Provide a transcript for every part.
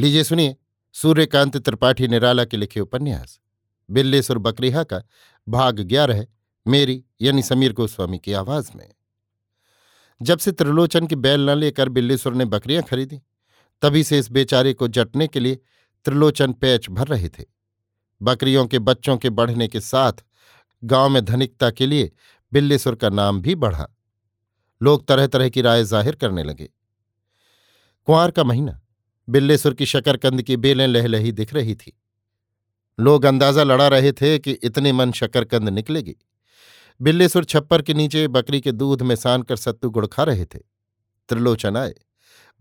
लीजिए, सुनिए। सूर्यकांत त्रिपाठी निराला के लिखे उपन्यास। बिल्लेसुर बकरीहा का भाग ग्यारह मेरी यानी समीर गोस्वामी की आवाज़ में। जब से त्रिलोचन की बैल न लेकर बिल्लेसुर ने बकरियाँ खरीदी, तभी से इस बेचारे को जटने के लिए त्रिलोचन पैच भर रहे थे। बकरियों के बच्चों के बढ़ने के साथ गाँव में धनिकता के लिए बिल्लेसुर का नाम भी बढ़ा। लोग तरह तरह की राय ज़ाहिर करने लगे। कुंवर का महीना बिल्लेसुर की शकरकंद की बेलें लहलही दिख रही थी। लोग अंदाज़ा लड़ा रहे थे कि इतने मन शकरकंद निकलेगी। बिल्लेसुर छप्पर के नीचे बकरी के दूध में सान कर सत्तू गुड़ खा रहे थे। त्रिलोचन आए।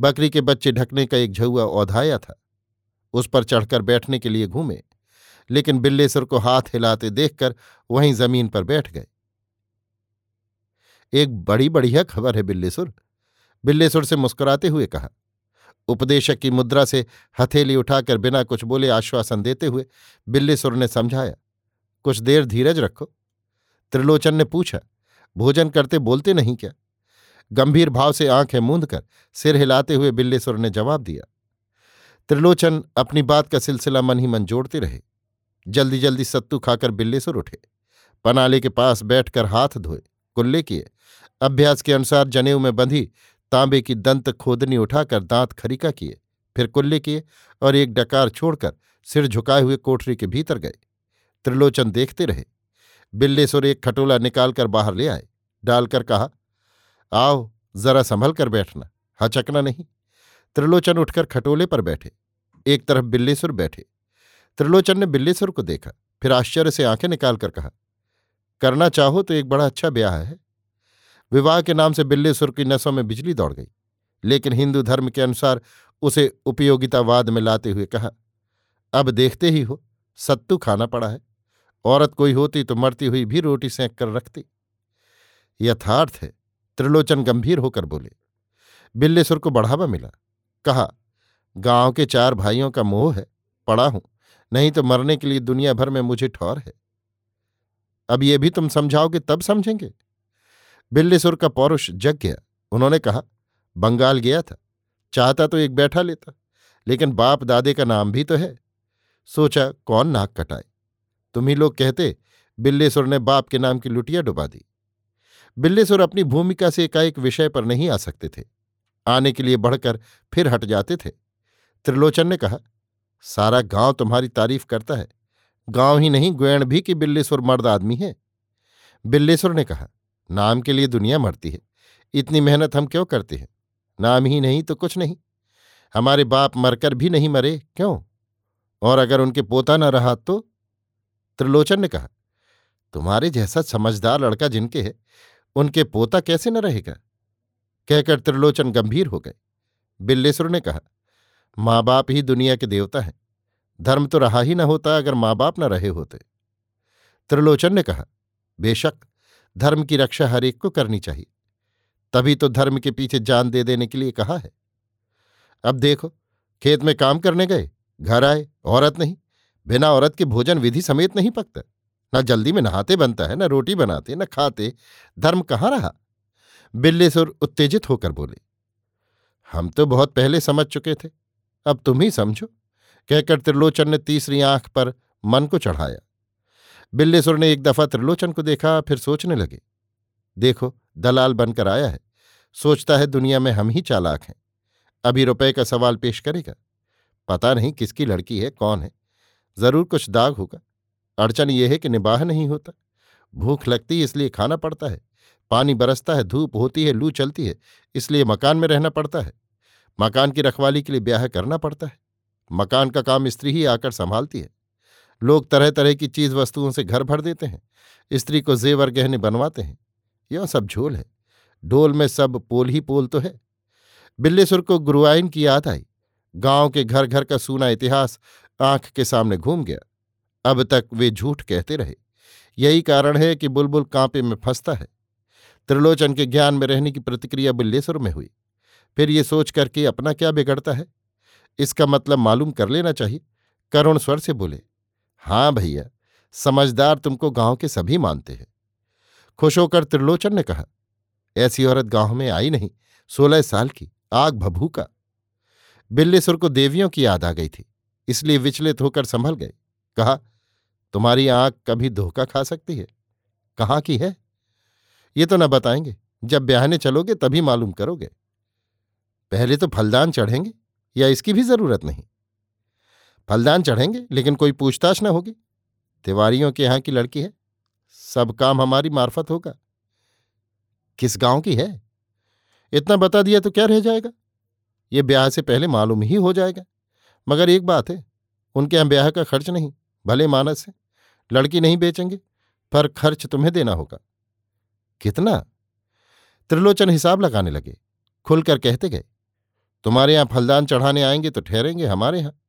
बकरी के बच्चे ढकने का एक झुआ औधाया था। उस पर चढ़कर बैठने के लिए घूमे। लेकिन बिल्लेसुर को हाथ हिलाते देखकर वहीं ज़मीन पर बैठ गए। एक बड़ी बढ़िया खबर है बिल्लेसुर। बिल्लेसुर से मुस्कुराते हुए कहा उपदेशक की मुद्रा से हथेली उठाकर बिना कुछ बोले आश्वासन देते हुए बिल्लीसुर ने समझाया, कुछ देर धीरज रखो। त्रिलोचन ने पूछा, भोजन करते बोलते नहीं क्या? गंभीर भाव से आँखें मूंद कर सिर हिलाते हुए बिल्लेसुर ने जवाब दिया। त्रिलोचन अपनी बात का सिलसिला मन ही मन जोड़ते रहे। जल्दी जल्दी सत्तू खाकर बिल्लेसुर उठे। पनाले के पास बैठकर हाथ धोए, कुल्ले किए। अभ्यास के अनुसार जनेऊ में बंधी तांबे की दंत खोदनी उठाकर दांत खरीका किए, फिर कुल्ले किए और एक डकार छोड़कर सिर झुकाए हुए कोठरी के भीतर गए। त्रिलोचन देखते रहे। बिल्लेसुर एक खटोला निकालकर बाहर ले आए। डालकर कहा, आओ, जरा संभल कर बैठना, हचकना नहीं। त्रिलोचन उठकर खटोले पर बैठे। एक तरफ़ बिल्लेसुर बैठे। त्रिलोचन ने बिल्लेसुर को देखा, फिर आश्चर्य से आँखें निकालकर कहा, करना चाहो तो एक बड़ा अच्छा ब्याह है। विवाह के नाम से बिल्लेसुर की नसों में बिजली दौड़ गई। लेकिन हिंदू धर्म के अनुसार उसे उपयोगितावाद में लाते हुए कहा, अब देखते ही हो, सत्तू खाना पड़ा है। औरत कोई होती तो मरती हुई भी रोटी सेंक कर रखती। यथार्थ है, त्रिलोचन गंभीर होकर बोले। बिल्लेसुर को बढ़ावा मिला। कहा, गाँव के चार भाइयों का मोह है, पड़ा हूँ। नहीं तो मरने के लिए दुनिया भर में मुझे ठौर है। अब ये भी तुम समझाओगे तब समझेंगे? बिल्लीसुर का पौरुष जग गया। उन्होंने कहा, बंगाल गया था। चाहता तो एक बैठा लेता, लेकिन बाप दादे का नाम भी तो है। सोचा कौन नाक कटाए। तुम ही लोग कहते बिल्लेसुर ने बाप के नाम की लुटिया डुबा दी। बिल्लेसुर अपनी भूमिका से एकाएक विषय पर नहीं आ सकते थे। आने के लिए बढ़कर फिर हट जाते थे। त्रिलोचन ने कहा, सारा गाँव तुम्हारी तारीफ़ करता है। गाँव ही नहीं, ग्वैण भी कि बिल्लेसुर मर्द आदमी है? बिल्लेसुर ने कहा नाम के लिए दुनिया मरती है। इतनी मेहनत हम क्यों करते हैं? नाम ही नहीं तो कुछ नहीं। हमारे बाप मरकर भी नहीं मरे, क्यों? और अगर उनके पोता न रहा तो? त्रिलोचन ने कहा, तुम्हारे जैसा समझदार लड़का जिनके है, उनके पोता कैसे न रहेगा? कहकर त्रिलोचन गंभीर हो गए। बिल्लेसुर ने कहा माँ बाप ही दुनिया के देवता हैं। धर्म तो रहा ही न होता अगर माँ बाप न रहे होते। त्रिलोचन ने कहा, बेशक धर्म की रक्षा हरेक को करनी चाहिए। तभी तो धर्म के पीछे जान दे देने के लिए कहा है। अब देखो, खेत में काम करने गए, घर आए, औरत नहीं, बिना औरत के भोजन विधि समेत नहीं पकता। न जल्दी में नहाते बनता है, न रोटी बनाते, न खाते, धर्म कहाँ रहा? बिल्लेसुर उत्तेजित होकर बोले, हम तो बहुत पहले समझ चुके थे, अब तुम ही समझो। कहकर त्रिलोचन ने तीसरी आँख पर मन को चढ़ाया। बिल्लेसुर ने एक दफ़ा त्रिलोचन को देखा, फिर सोचने लगे। देखो, दलाल बनकर आया है। सोचता है दुनिया में हम ही चालाक हैं। अभी रुपए का सवाल पेश करेगा। पता नहीं किसकी लड़की है, कौन है। ज़रूर कुछ दाग होगा। अड़चन यह है कि निबाह नहीं होता। भूख लगती इसलिए खाना पड़ता है। पानी बरसता है, धूप होती है, लू चलती है, इसलिए मकान में रहना पड़ता है। मकान की रखवाली के लिए ब्याह करना पड़ता है। मकान का काम स्त्री ही आकर संभालती है। लोग तरह तरह की चीज़ वस्तुओं से घर भर देते हैं, स्त्री को जेवर गहने बनवाते हैं। यह सब झोल है। ढोल में सब पोल ही पोल तो है। बिल्लेसुर को गुरुआइन की याद आई। गाँव के घर घर का सूना इतिहास आँख के सामने घूम गया। अब तक वे झूठ कहते रहे। यही कारण है कि बुलबुल कांपे में फंसता है। त्रिलोचन के ज्ञान में रहने की प्रतिक्रिया बिल्लेसुर में हुई। फिर ये सोच करके अपना क्या बिगड़ता है? इसका मतलब मालूम कर लेना चाहिए। करुण स्वर से बोले हाँ भैया, समझदार तुमको गाँव के सभी मानते हैं। खुश होकर त्रिलोचन ने कहा, ऐसी औरत गाँव में आई नहीं, सोलह साल की, आग भभूका बिल्लीसुर को देवियों की याद आ गई थी, इसलिए विचलित होकर संभल गए। कहा, तुम्हारी आँख कभी धोखा खा सकती है? कहाँ की है? ये तो न बताएँगे, जब ब्याहने चलोगे तभी मालूम करोगे। पहले तो फलदान चढ़ेंगे, या इसकी भी ज़रूरत नहीं? फलदान चढ़ेंगे, लेकिन कोई पूछताछ न होगी। तिवारियों के यहाँ की लड़की है। सब काम हमारी मार्फत होगा। किस गाँव की है? इतना बता दिया तो क्या रह जाएगा? ये ब्याह से पहले मालूम ही हो जाएगा। मगर एक बात है, उनके यहाँ ब्याह का खर्च नहीं, भले मानस है। लड़की नहीं बेचेंगे, पर खर्च तुम्हें देना होगा। कितना? त्रिलोचन हिसाब लगाने लगे, खुलकर कहते गए, तुम्हारे यहाँ फलदान चढ़ाने आएँगे तो ठहरेंगे हमारे यहाँ।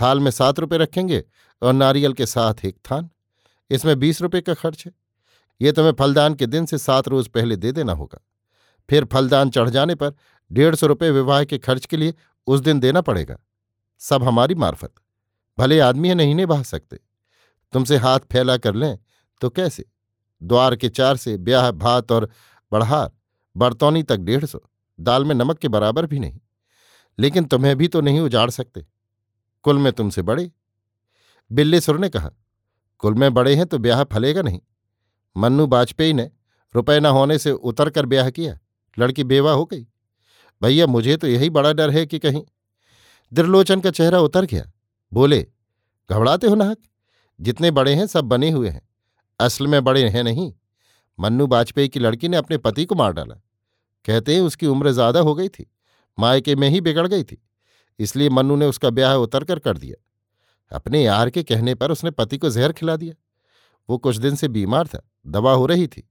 थाल में सात रुपये रखेंगे और नारियल के साथ एक थान। इसमें बीस रुपये का खर्च है। ये तुम्हें फलदान के दिन से सात रोज पहले दे देना होगा। फिर फलदान चढ़ जाने पर डेढ़ सौ रुपये विवाह के खर्च के लिए उस दिन देना पड़ेगा। सब हमारी मार्फत। भले आदमी है, नहीं निभा सकते। तुमसे हाथ फैला कर लें तो कैसे? द्वार के चार से ब्याह, भात और बढ़हार बर्तौनी तक डेढ़ सौ। दाल में नमक के बराबर भी नहीं। लेकिन तुम्हें भी तो नहीं उजाड़ सकते। कुल में तुमसे बड़े। बिल्लीसुर ने कहा, कुल में बड़े हैं तो ब्याह फलेगा नहीं। मन्नू बाजपेयी ने रुपए न होने से उतर कर ब्याह किया। लड़की बेवा हो गई। भैया, मुझे तो यही बड़ा डर है कि कहीं दिरलोचन का चेहरा उतर गया। बोले, घबराते हो नाहक? जितने बड़े हैं सब बने हुए हैं। असल में बड़े हैं नहीं। मन्नू बाजपेयी की लड़की ने अपने पति को मार डाला। कहते हैं उसकी उम्र ज़्यादा हो गई थी। मायके में ही बिगड़ गई थी। इसलिए मन्नू ने उसका ब्याह उतर कर कर दिया। अपने यार के कहने पर उसने पति को जहर खिला दिया। वो कुछ दिन से बीमार था, दवा हो रही थी।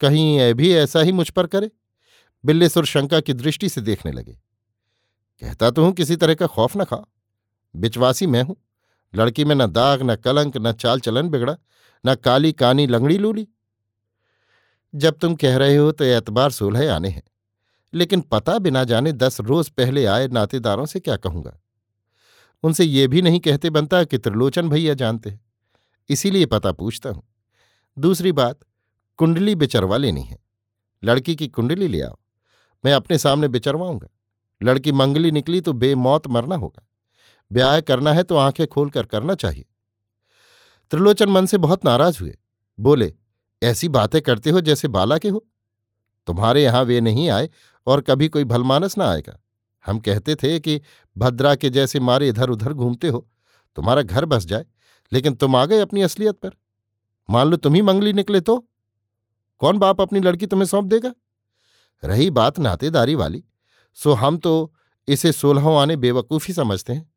कहीं यह भी ऐसा ही मुझ पर करे? बिल्लेसुर शंका की दृष्टि से देखने लगे। कहता तो हूँ, किसी तरह का खौफ न खा। बिचवासी मैं हूँ। लड़की में न दाग, न कलंक, न चाल चलन बिगड़ा, न काली कानी लंगड़ी लूली। जब तुम कह रहे हो तो एतबार सोलह आने हैं। लेकिन पता बिना जाने दस रोज पहले आए नातेदारों से क्या कहूँगा? उनसे ये भी नहीं कहते बनता कि त्रिलोचन भैया जानते हैं, इसीलिए पता पूछता हूँ। दूसरी बात, कुंडली बिचरवा लेनी है। लड़की की कुंडली ले आओ, मैं अपने सामने बिचरवाऊँगा। लड़की मंगली निकली तो बेमौत मरना होगा। ब्याह करना है तो आँखें खोलकर करना चाहिए। त्रिलोचन मन से बहुत नाराज़ हुए। बोले, ऐसी बातें करते हो जैसे बाला के हो। तुम्हारे यहाँ वे नहीं आए और कभी कोई भलमानस ना आएगा। हम कहते थे कि भद्रा के जैसे मारे इधर उधर घूमते हो, तुम्हारा घर बस जाए, लेकिन तुम आ गए अपनी असलियत पर। मान लो तुम ही मंगली निकले तो? कौन बाप अपनी लड़की तुम्हें सौंप देगा? रही बात नातेदारी वाली, सो हम तो इसे सोलहों आने बेवकूफ़ी समझते हैं।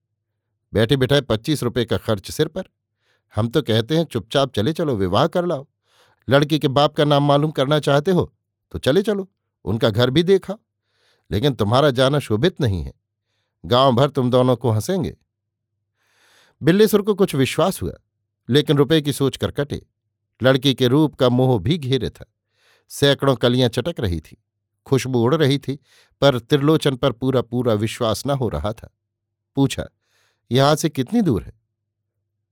बैठे बिठाए पच्चीस रुपए का खर्च सिर पर। हम तो कहते हैं, चुपचाप चले चलो, विवाह कर लाओ। लड़की के बाप का नाम मालूम करना चाहते हो तो चले चलो, उनका घर भी देखा। लेकिन तुम्हारा जाना शोभित नहीं है। गाँव भर तुम दोनों को हंसेंगे। बिल्लेसुर को कुछ विश्वास हुआ, लेकिन रुपए की सोच कर कटे। लड़की के रूप का मोह भी घेरे था। सैकड़ों कलियाँ चटक रही थी, खुशबू उड़ रही थी, पर त्रिलोचन पर पूरा पूरा विश्वास न हो रहा था। पूछा, यहाँ से कितनी दूर है?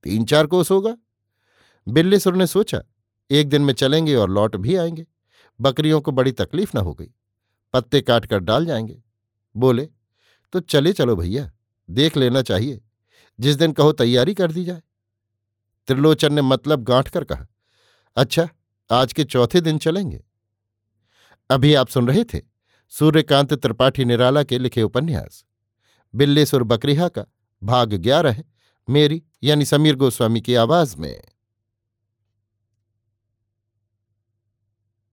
तीन चार कोस होगा। बिल्लेसुर ने सोचा, एक दिन में चलेंगे और लौट भी आएँगे। बकरियों को बड़ी तकलीफ़ न हो गई। पत्ते काट कर डाल जाएँगे। बोले तो चले चलो भैया, देख लेना चाहिए, जिस दिन कहो तैयारी कर दी जाए। त्रिलोचन ने मतलब गांठ कर कहा अच्छा आज के चौथे दिन चलेंगे। अभी आप सुन रहे थे सूर्यकांत त्रिपाठी निराला के लिखे उपन्यास। बिल्लेसुर बकरीहा का भाग ग्यारह मेरी यानी समीर गोस्वामी की आवाज़ में।